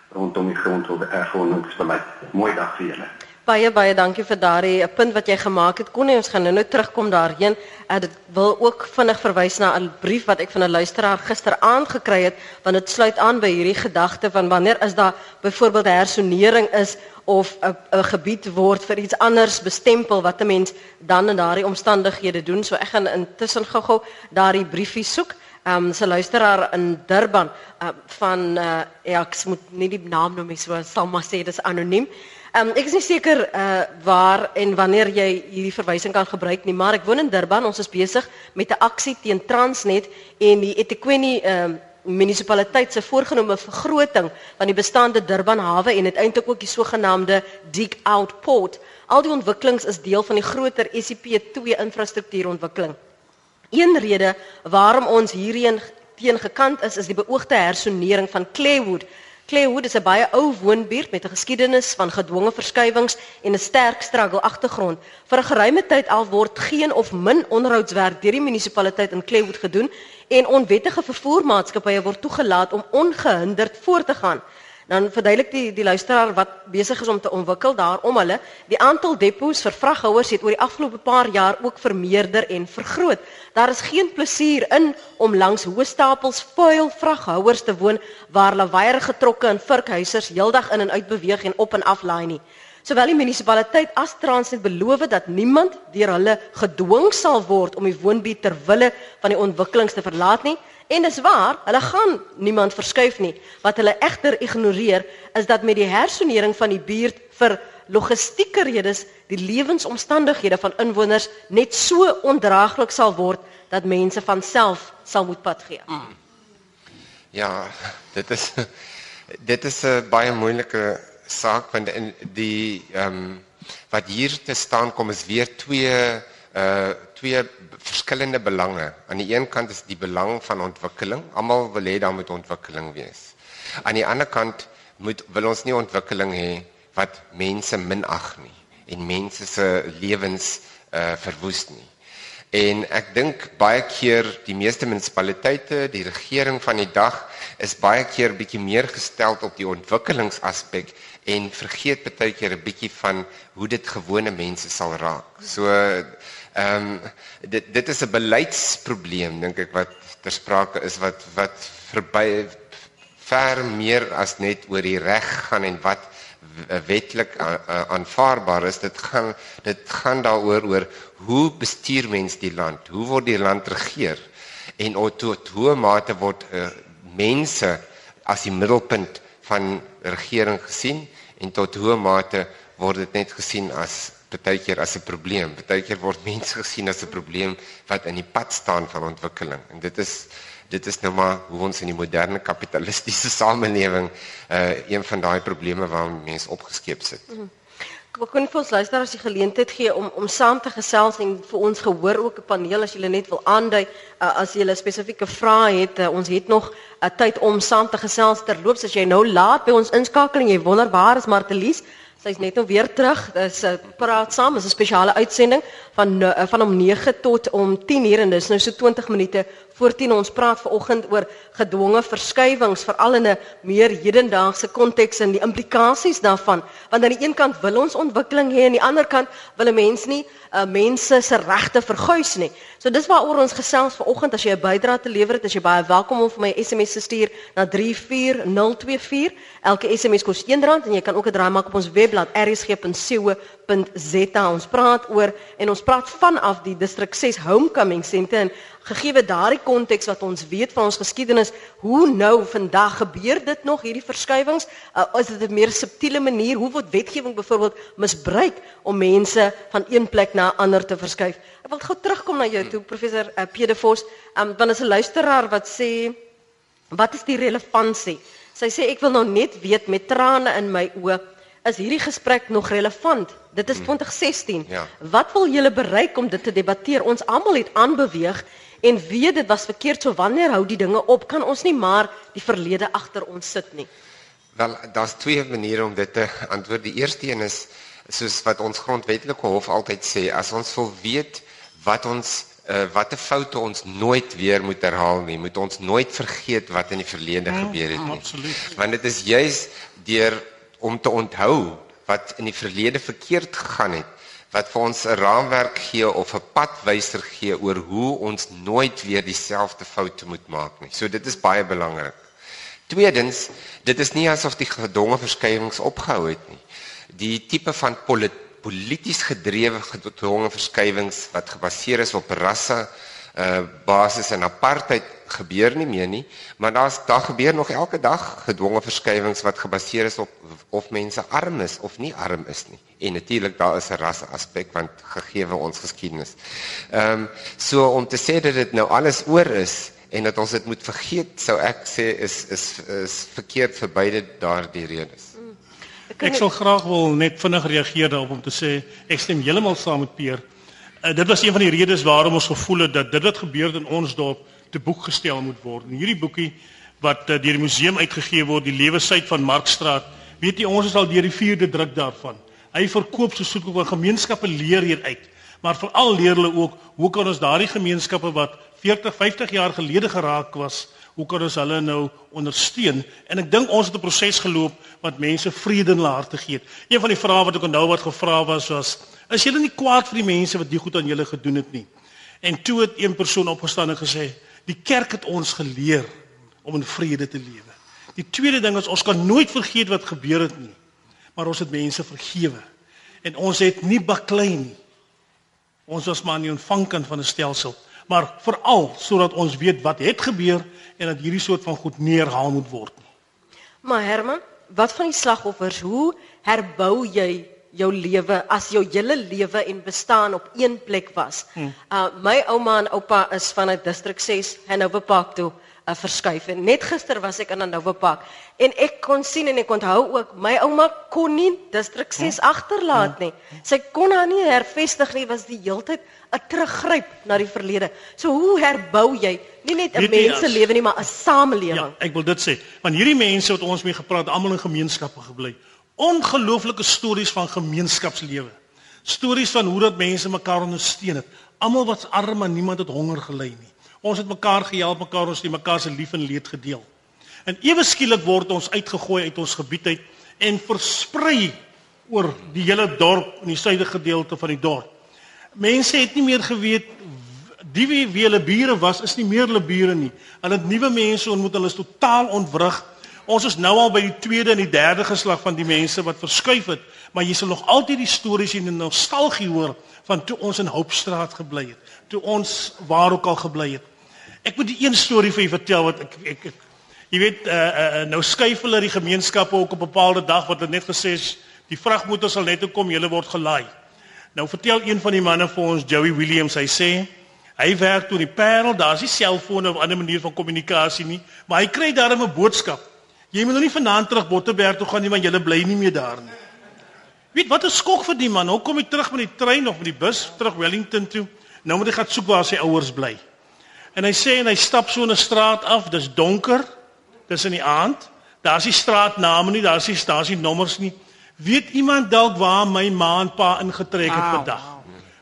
rondom die grondhervormingsbeleid. Mooi dag vir julle. Baie baie dankie vir daardie eh, punt wat jy gemaak het. Konnie, ons gaan nou nou terugkom daarheen. Ek dit wil ook vinnig verwys na 'n brief wat ek van 'n luisteraar gisteraand gekry het, want dit sluit aan by hierdie gedagte van wanneer is daar byvoorbeeld hersonering is of 'n 'n gebied word vir iets anders bestempel wat 'n mens dan in daardie omstandighede doen. So ek gaan intussen gou-gou daardie briefie soek. Ehm um, se luisteraar in Durban uh, van uh, ek moet nie die naam noem nie, so sal maar sê dis anoniem. Um, ek is nie seker uh, waar en wanneer jy hierdie verwysing kan gebruik nie, maar ek woon in Durban. Ons is besig met 'n aksie teen Transnet en die eThekwini um, munisipaliteit se voorgenome vergroting van die bestaande Durban hawe en uiteindelik ook die sogenaamde dig out port. Al die ontwikkelings is deel van die groter SCP2 infrastruktuurontwikkeling. Een rede waarom ons hierheen teen gekant is, is die beoogde hersonering van Claywood Claywood is 'n baie ou woonbuurt met 'n geskiedenis van gedwonge verskuiwings en 'n sterk struggle agtergrond. Vir 'n geruime tyd al word geen of min onderhoudswerk deur die munisipaliteit in Claywood gedoen en onwettige vervoermaatskappye word toegelaat om ongehinderd voort te gaan dan verduidelik die die luisteraar wat besig is om te ontwikkel daarom hulle die aantal depots vir vraghouers het oor die afgelope paar jaar ook vermeerder en vergroot. Daar is geen plesier in om langs hoë stapels vuil vraghouers te woon waar lawaaierige trokke en vurkhuisers heeldag in en uit beweeg en op en af laai nie. Sowel die munisipaliteit as Transnet beloof dat niemand deur hulle gedwing sal word om die woonbuurt ter wille van die ontwikkelings te verlaat nie. En dis waar, hulle gaan niemand verskuif nie. Wat hulle egter ignoreer is dat met die hersonering van die buurt vir logistieke redes die lewensomstandighede van inwoners net so ondraaglik sal word dat mense van self sal moet pad gee. Ja, dit is dit is 'n baie moeilike saak want in die ehm um, wat hier te staan kom is weer twee uh twee verskillende belange. Aan die een kant is die belang van ontwikkeling. Almal wil hê daar moet ontwikkeling wees. Aan die ander kant moet wil ons nie ontwikkeling hê wat mense minag nie en mense se lewens uh verwoes nie. En ek dink baie keer die meeste munisipaliteite, die regering van die dag is baie keer bietjie meer gestel op die ontwikkelingsaspek en vergeet baie keer 'n bietjie van hoe dit gewone mense sal raak. So Ehm um, dit dit is 'n beleidsprobleem dink ek wat ter sprake is wat wat verby ver meer as net oor die reg gaan en wat wetlik aanvaarbaar is. Dit gaan dit gaan daaroor oor hoe bestuur mens die land? Hoe word die land regeer? En tot hoe mate word uh, mense as die middelpunt van regering gesien en tot hoe mate word dit net gesien as partykeer as 'n probleem. Partykeer word mense gesien as 'n probleem wat in die pad staan van ontwikkeling. En dit is dit is nou maar hoe ons in die moderne kapitalistiese samelewing uh een van daai probleme waarmee mense opgeskep sit. Mm -hmm. Ek kon vir ons luister as jy geleentheid gee om om saam te gesels en vir ons gehoor ook 'n paneel as jy net wil aandui uh, as 'n spesifieke vraag het. Uh, ons het nog 'n uh, tyd om saam te gesels terloops as jy nou laat by ons inskakeling jy wonder waar is Martelies? Sy's net nou weer terug. Dis 'n uh, praat saam, is 'n spesiale uitsending van uh, van om 9 tot om 10 uur en dis nou so 20 minute voor 10 ons praat vanoggend oor gedwonge verskuiwings veral in 'n meer hedendaagse konteks en die implikasies daarvan. Want aan die een kant wil ons ontwikkeling hê en aan die ander kant wil 'n mens nie uh, mense se regte verguis nie. So dis waaroor ons gesels vanoggend. As jy 'n bydrae te lewer het, as jy baie welkom om vir my 'n SMS te stuur na 34024. Elke SMS kos R1 en jy kan ook 'n draai maak op ons webblad rsg.co.za. Ons praat oor en ons praat vanaf die distrik 6 homecoming center en gegee daardie konteks wat ons weet van ons geskiedenis, hoe nou vandag gebeur dit nog hierdie verskuiwings? Uh, is dit 'n meer subtiele manier? Hoe word wetgewing byvoorbeeld misbruik om mense van een plek na 'n ander te verskuif? Ek wil gou terugkom na jou toe professor uh, Pedefors, um, want as 'n luisteraar wat sê wat is die relevantie? Sy sê ek wil nou net weet met trane in my oë is hierdie gesprek nog relevant? Dit is 2016. Hmm. Ja. Wat wil julle bereik om dit te debatteer? Ons almal het aanbeweeg en weet dit was verkeerd so wanneer hou die dinge op kan ons nie maar die verlede agter ons sit nie wel daar's twee maniere om dit te antwoord die eerste een is soos wat ons grondwetlike hof altyd sê as ons wil weet wat ons uh, watter foute ons nooit weer moet herhaal nie. Moet ons nooit vergeet wat in die verlede gebeur het nie. absoluut. Want dit is juis deur om te onthou wat in die verlede verkeerd gegaan het wat vir ons 'n raamwerk gee of 'n padwyser gee oor hoe ons nooit weer dieselfde foute moet maak nie. So dit is baie belangrik. Tweedens, dit is nie asof die gedwonge verskywings opgehou het nie. Die tipe van polit polities gedrewe gedwonge verskywings wat gebaseer is op rasse uh basis en apartheid gebeur nie meer nie, maar daar's daar gebeur nog elke dag gedwonge verskywings wat gebaseer is op of mense arm is of nie arm is nie. En natuurlik daar is 'n rasse aspek want gegee ons geskiedenis. Ehm um, so om te sê dat dit nou alles oor is en dat ons dit moet vergeet, sou ek sê is is is verkeerd vir beide daardie redes. Ek sal graag wil net vinnig reageer daarop om te sê ek stem heeltemal saam met Peer. Uh, dit was een van die redes waarom ons gevoel het dat dit wat gebeur het in ons dorp te boek gestel moet word. En hierdie boekie wat uh, deur die museum uitgegee word, die lewensyd van Markstraat, weet jy ons is al deur die 4de druk daarvan. Hy verkoop so soek op gemeenskappe leer hieruit. Maar veral leer hulle ook hoe kan ons daardie gemeenskappe wat 40, 50 jaar gelede geraak was, hoe kan ons hulle nou ondersteun? En ek dink ons het 'n proses geloop wat mense vrede in hulle harte gee. Een van die vrae wat ek onthou wat gevra was was Is julle nie kwaad vir die mense wat die goed aan julle gedoen het nie? En toe het een persoon opgestaan en gesê, die kerk het ons geleer om in vrede te lewe. Die tweede ding is ons kan nooit vergeet wat gebeur het nie. Maar ons het mense vergewe. En ons het nie baklei nie. Ons was maar nie ontvangkant van 'n stelsel, maar veral sodat ons weet wat het gebeur en dat hierdie soort van goed neerhaal moet word nie. Maar Herman, wat van die slagoffers? Hoe herbou jy jou lewe as jou hele lewe en bestaan op een plek was. Hmm. Uh my ouma en oupa is van 'n distrik 6 Hanover Park toe uh, verskuif. En net gister was ek in Hanover Park en ek kon sien en ek onthou ook my ouma kon nie distrik 6 hmm. agterlaat nie. Sy kon haar nie hervestig nie, was die heeltyd 'n teruggryp na die verlede. So hoe herbou jy nie net 'n menselewe nie, maar 'n samelewing? Ja, ek wil dit sê, want hierdie mense wat ons mee gepraat, almal in gemeenskappe gebly ongelooflike stories van gemeenskapslewe. Stories van hoe dat mense mekaar ondersteun het. Almal was arm en niemand het honger gely nie. Ons het mekaar gehelp, mekaar ons die mekaar se lief en leed gedeel. En ewe skielik word ons uitgegooi uit ons gebied uit en versprei oor die hele dorp in die suidelike gedeelte van die dorp. Mense het nie meer geweet die wie, wie hulle bure was, is nie meer hulle bure nie. Hulle het nuwe mense ontmoet, hulle is totaal ontwrig Ons is nou al by die tweede en die derde geslag van die mense wat verskuif het, maar jy sal nog altyd die stories en die nostalgie hoor van toe ons in Hoopstraat gebly het, toe ons waar ook al gebly het. Ek moet die een storie vir julle vertel wat ek ek, ek jy weet uh, uh, nou skuif hulle die gemeenskappe ook op 'n bepaalde dag wat hulle net gesê is die vragmotor sal net kom, julle word gelaai. Nou vertel een van die manne vir ons Joey Williams, hy sê hy werk toe die Parel, daar's nie selfone of ander manier van kommunikasie nie, maar hy kry daarmee 'n boodskap. Jy moet nou nie vanaand terug Botterberg toe gaan nie want jy bly nie meer daar nie. Weet wat 'n skok vir die man. Hoe kom hy terug met die trein of met die bus terug Wellington toe? Nou moet hy gaan soek waar sy ouers bly. En hy sê en hy stap so 'n straat af, dis donker. Dis in die aand. Daar's nie straatname nie, daar's nie stasie nommers nie. Weet iemand dalk waar my ma en pa ingetrek het per dag?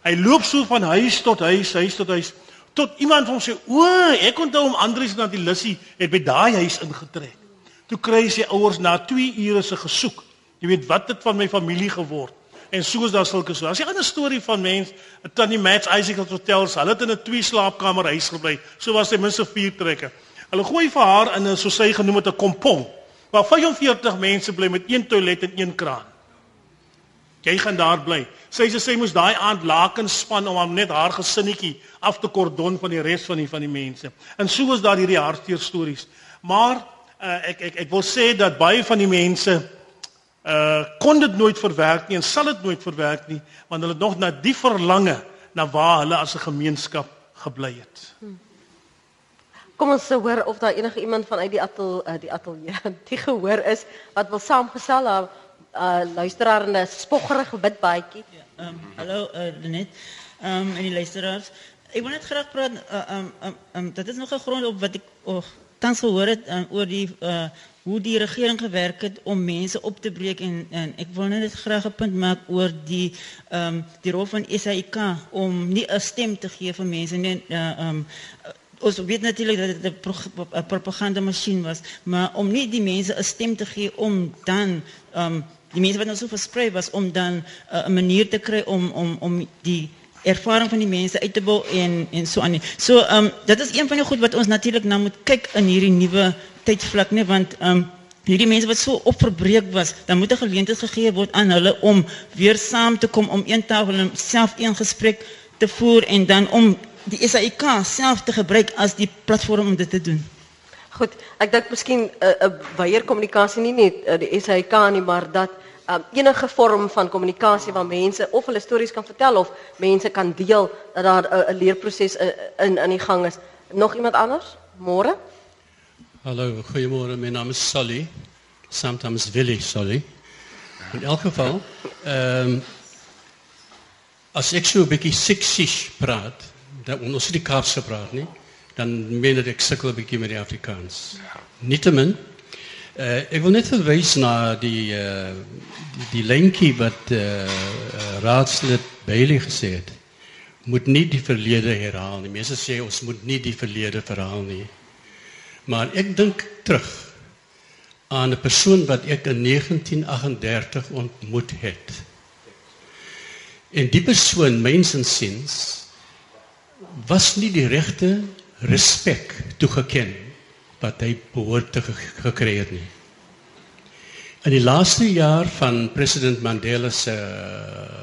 Hy loop so van huis tot huis, huis tot huis tot iemand hom sê: "O, ek onthou om Andrius na die Lissie het by daai huis ingetrek." Toe kry sy ouers na 2 ure se gesoek. Jy weet wat het van my familie geword? En soos daar sulke so. As jy 'n storie van mens, 'n tannie Mats Isaac het vertel, hulle het in 'n twee slaapkamer huis gebly. So was hy minste 4 trekke. Hulle gooi vir haar in 'n soos sy genoem het 'n kompong. Waar 45 mense bly met een toilet en een kraan. Jy gaan daar bly. Sy sê sy moes daai aand lakens span om net haar gesinnetjie af te kordon van die res van die van die mense. En so was daar hierdie hartseer stories. Maar uh, ek ek ek wil sê dat baie van die mense uh kon dit nooit verwerk nie en sal dit nooit verwerk nie want hulle het nog na die verlange na waar hulle as 'n gemeenskap gebly het. Kom ons hoor of daar enige iemand vanuit die atel uh, die ateljee die gehoor is wat wil saamgesel haar uh, luisteraar in 'n spoggerige wit baadjie. Ja, ehm um, hallo uh, Lenet. Ehm um, en die luisteraars. Ek wil net graag praat ehm uh, ehm um, um, um, dit is nog 'n grond op wat ek oh, tans gehoor het oor die uh, hoe die regering gewerk het om mense op te breek en en ek wil net graag 'n punt maak oor die ehm die rol van SAIK om nie 'n stem te gee vir mense nie uh, weet natuurlik dat dit 'n pro propaganda masjien was, maar om nie die mense 'n stem te gee om dan ehm die mense wat nou so versprei was om dan uh, 'n manier te kry om om om die ervaring van die mense uit te bou en en so aan. So ehm um, dit is een van die goed wat ons natuurlik nou moet kyk in hierdie nuwe tydvlak, nee, want ehm um, hierdie mense wat so opverbreek was, dan moet 'n geleentheid gegee word aan hulle om weer saam te kom om een tafel en self een gesprek te voer en dan om die SAIK self te gebruik as die platform om dit te doen. Goed, ek dink miskien 'n uh, 'n uh, weier kommunikasie nie net uh, die SAIK nie, maar dat um, enige vorm van kommunikasie waar mense of hulle stories kan vertel of mense kan deel dat daar 'n uh, leerproses uh, in in die gang is. Nog iemand anders? Môre? Hallo, goeiemôre. My naam is Sally. Sometimes Willie Sally. In elk geval, ehm um, as ek so 'n bietjie seksies praat, dan ons het die Kaaps gepraat, nie? Dan meen ek sukkel 'n bietjie met die Afrikaans. Ja. Nietemin, uh, ek wil net verwys na die uh, die, die lentjie wat uh, raadslid Bailey gesê het. Moet nie die verlede herhaal nie. Mense sê ons moet nie die verlede verhaal nie. Maar ek dink terug aan 'n persoon wat ek in 1938 ontmoet het. En die persoon, mensensiens, was nie die regte respek toegeken wat hy behoort te gekry het nie. In die laaste jaar van president Mandela se uh,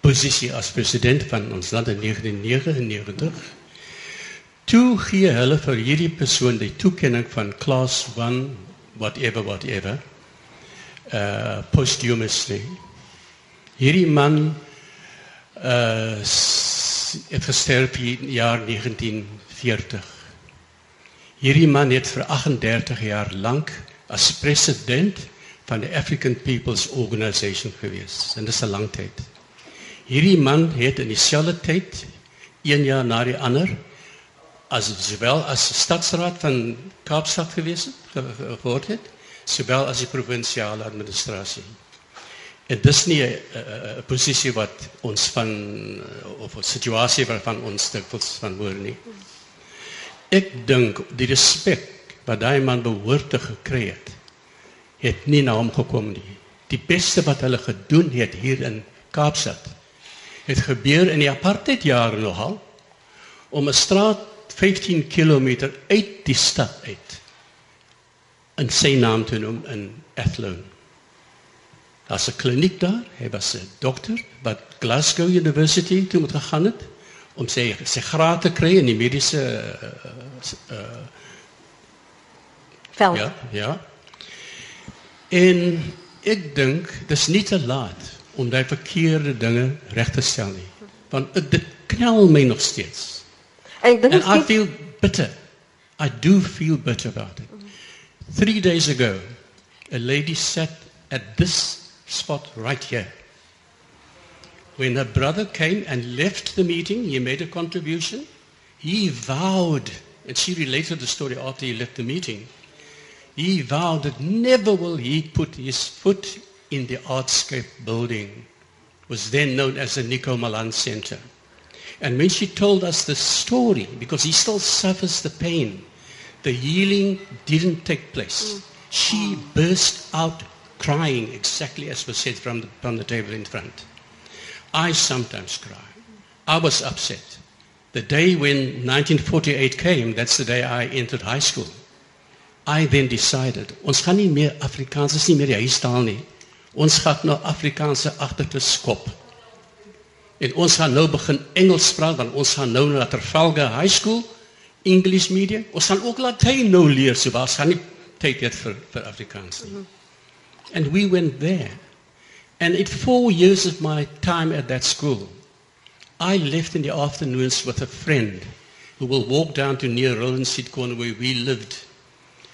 posisie as president van ons land in 1999 toe gee hulle vir hierdie persoon die toekenning van class 1 whatever whatever uh posthumously hierdie man uh het gesterf in jaar 1940. Hierdie man het vir 38 jaar lank as president van die African People's Organisation gewees. En dit is 'n lang tyd. Hierdie man het in dieselfde tyd een jaar na die ander as sowel as stadsraad van Kaapstad gewees het, geword het, sowel as die provinsiale administrasie. En dis nie 'n posisie wat ons van of 'n situasie waarvan ons dikwels van hoor nie. Ek dink die respek wat daai man behoort te gekry het, het nie na hom gekom nie. Die beste wat hulle gedoen het hier in Kaapstad het gebeur in die apartheid jare nogal om 'n straat 15 km uit die stad uit in sy naam te noem in Athlone. Daar's 'n kliniek daar. Hy was 'n dokter wat Glasgow University toe moet gegaan het om sy sy graad te kry in die mediese uh uh veld. Ja, ja. En ek dink dis nie te laat om daai verkeerde dinge reg te stel nie. Want dit knel my nog steeds. En ek dink I feel bitter. I do feel bitter about it. 3 days ago, a lady sat at this spot right here. When her brother came and left the meeting, he made a contribution. He vowed, and she related the story after he left the meeting. He vowed that never will he put his foot in the Artscape building, was then known as the Nico Malan Center. And when she told us the story, because he still suffers the pain, the healing didn't take place. Mm. She burst out crying exactly as was said from the, from the table in front. I sometimes cry. I was upset. The day when 1948 came, that's the day I entered high school. I then decided, ons gaan nie meer Afrikaans is nie meer die huistaal nie. Ons gaan nou Afrikaanse agter te skop. En ons gaan nou begin Engels praat want ons gaan nou na Trafalgar High School English medium. Ons gaan ook Latyn nou leer, so waar gaan nie tyd hê vir vir Afrikaans nie. -hmm. And we went there. And in four years of my time at that school, I left in the afternoons with a friend who will walk down to near Roland Street corner where we lived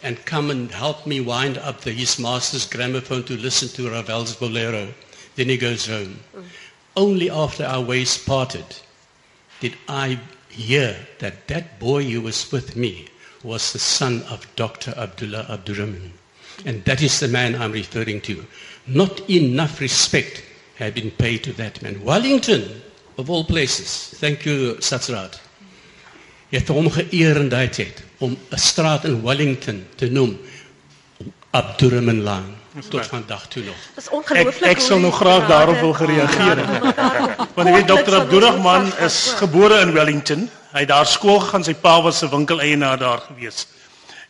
and come and help me wind up the, his master's gramophone to listen to Ravel's Bolero. Then he goes home. Mm. Only after our ways parted did I hear that that boy who was with me was the son of Dr. Abdullah Abdurrahman. And that is the man I'm referring to. Not enough respect had been paid to that man. Wellington, of all places, thank you, Satsraad, het hom geëer in daai tyd om 'n straat in Wellington te noem Abdurrahman Lane tot vandag toe nog. Dis Ek ongelooflik. ek sal nog graag daarop wil gereageer. Want jy weet Dr. Abdurrahman is gebore in Wellington. Hy het daar skool gegaan, sy pa was 'n winkeleienaar daar gewees.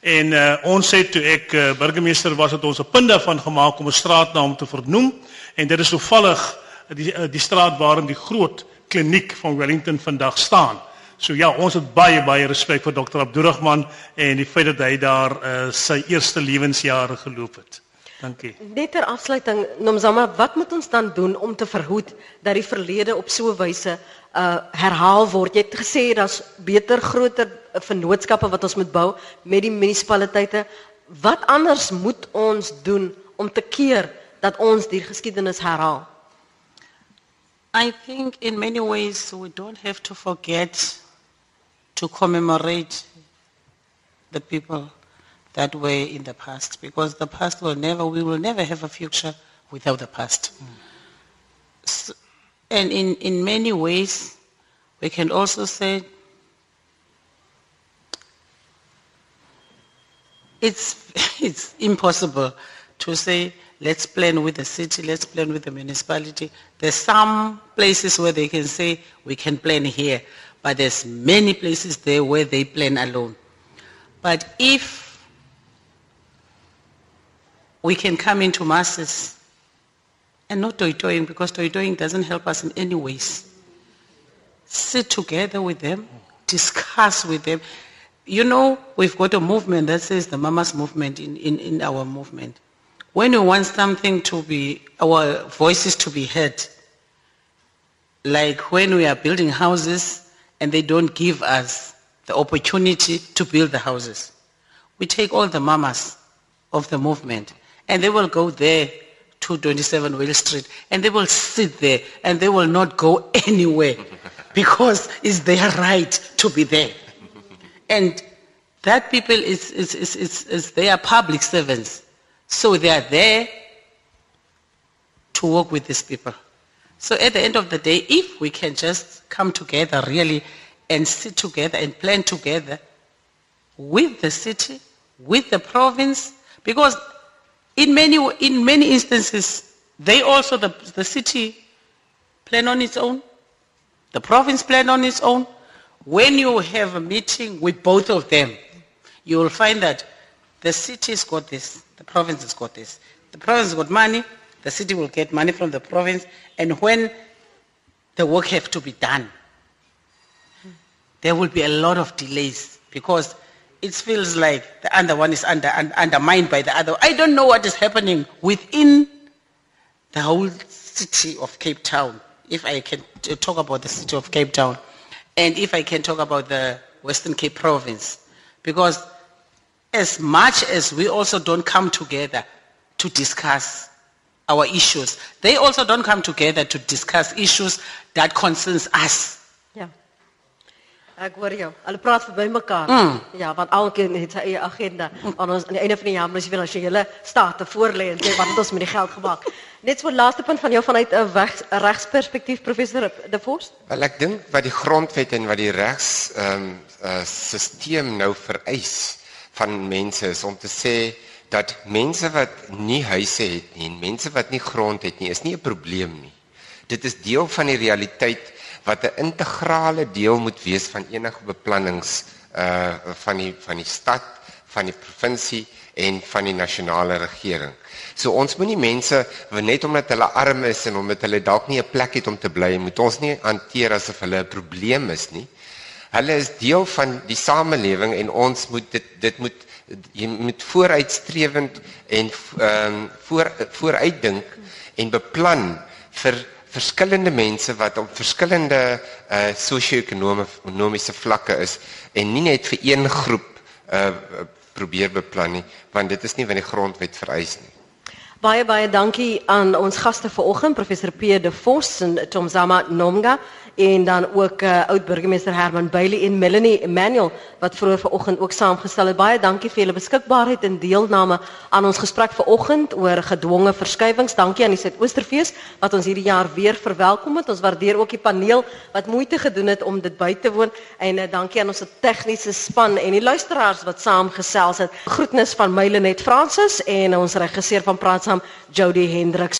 En uh, ons het toe ek uh, burgemeester was het ons 'n punt daarvan gemaak om 'n straatnaam te vernoem en dit is toevallig die uh, die straat waarin die groot kliniek van Wellington vandag staan. So ja, ons het baie baie respek vir Dr. Abdurrahman en die feit dat hy daar uh, sy eerste lewensjare geloop het. Dankie. Net ter afsluiting, Nomzama, wat moet ons dan doen om te verhoed dat die verlede op so 'n wyse uh herhaal word? Jy het gesê daar's beter groter vennootskappe wat ons moet bou met die munisipaliteite. Wat anders moet ons doen om te keer dat ons die geskiedenis herhaal? I think in many ways we don't have to forget to commemorate the people that were in the past because the past will never, we will never have a future without the past. So, and in, in many ways, we can also say it's, it's impossible to say, let's plan with the city, let's plan with the municipality. There's some places where they can say, we can plan here, but there's many places there where they plan alone. But if we can come into masses and not toy-toying, because toy-toying doesn't help us in any ways. Sit together with them, discuss with them. You know, we've got a movement that says the Mamas movement in, in, in our movement. When we want something to be, our voices to be heard, like when we are building houses and they don't give us the opportunity to build the houses, we take all the mamas of the movement and they will go there to 27 Whale Street and they will sit there and they will not go anywhere because it's their right to be there. And that people is, is, is, is, is they are public servants. So they are there to work with these people. So at the end of the day, if we can just come together really and sit together and plan together with the city, with the province, because in many, in many instances, they also, the, the city plan on its own, the province plan on its own. When you have a meeting with both of them, you will find that the city's got this, the province has got this. The province has got money, the city will get money from the province, and when the work have to be done, there will be a lot of delays because it feels like the other one is under, un, undermined by the other. I don't know what is happening within the whole city of Cape Town, if I can talk about the city of Cape Town, and if I can talk about the Western Cape province, because as much as we also don't come together to discuss our issues, they also don't come together to discuss issues that concerns us. Ek hoor jou. Hulle praat verby mekaar. Mm. Ja, want elkeen het sy eie agenda. Aan ons aan die einde van die jaar moet jy wel as jy hele state voorlê en sê wat het ons met die geld gemaak. Net so laaste punt van jou vanuit 'n regsperspektief professor De Vos. Wel ek dink wat die grondwet en wat die regs ehm um, uh, stelsel nou vereis van mense is om te sê dat mense wat nie huise het nie en mense wat nie grond het nie is nie 'n probleem nie. Dit is deel van die realiteit wat 'n integrale deel moet wees van enige beplannings uh van die van die stad, van die provinsie en van die nasionale regering. So ons moenie mense net omdat hulle arm is en omdat hulle dalk nie 'n plek het om te bly, moet ons nie hanteer asof hulle 'n probleem is nie. Hulle is deel van die samelewing en ons moet dit dit moet jy moet vooruitstrewend en ehm um, voor vooruitdink en beplan vir verskillende mense wat op verskillende uh sosio-ekonomiese vlakke is en nie net vir een groep uh probeer beplan nie want dit is nie wat die grondwet vereis nie. Baie baie dankie aan ons gaste vanoggend professor P de Vos en Tomzama Nomga en dan ook uh, oud burgemeester Herman Bailey en Melanie Emmanuel wat vroeër vanoggend ook saamgestel het. Baie dankie vir julle beskikbaarheid en deelname aan ons gesprek vanoggend oor gedwonge verskywings. Dankie aan die Suidoosterfees wat ons hierdie jaar weer verwelkom het. Ons waardeer ook die paneel wat moeite gedoen het om dit by te woon en uh, dankie aan ons tegniese span en die luisteraars wat saamgesels het. Groetnis van Mylenet Francis en ons regisseur van Praat saam Jody Hendriks.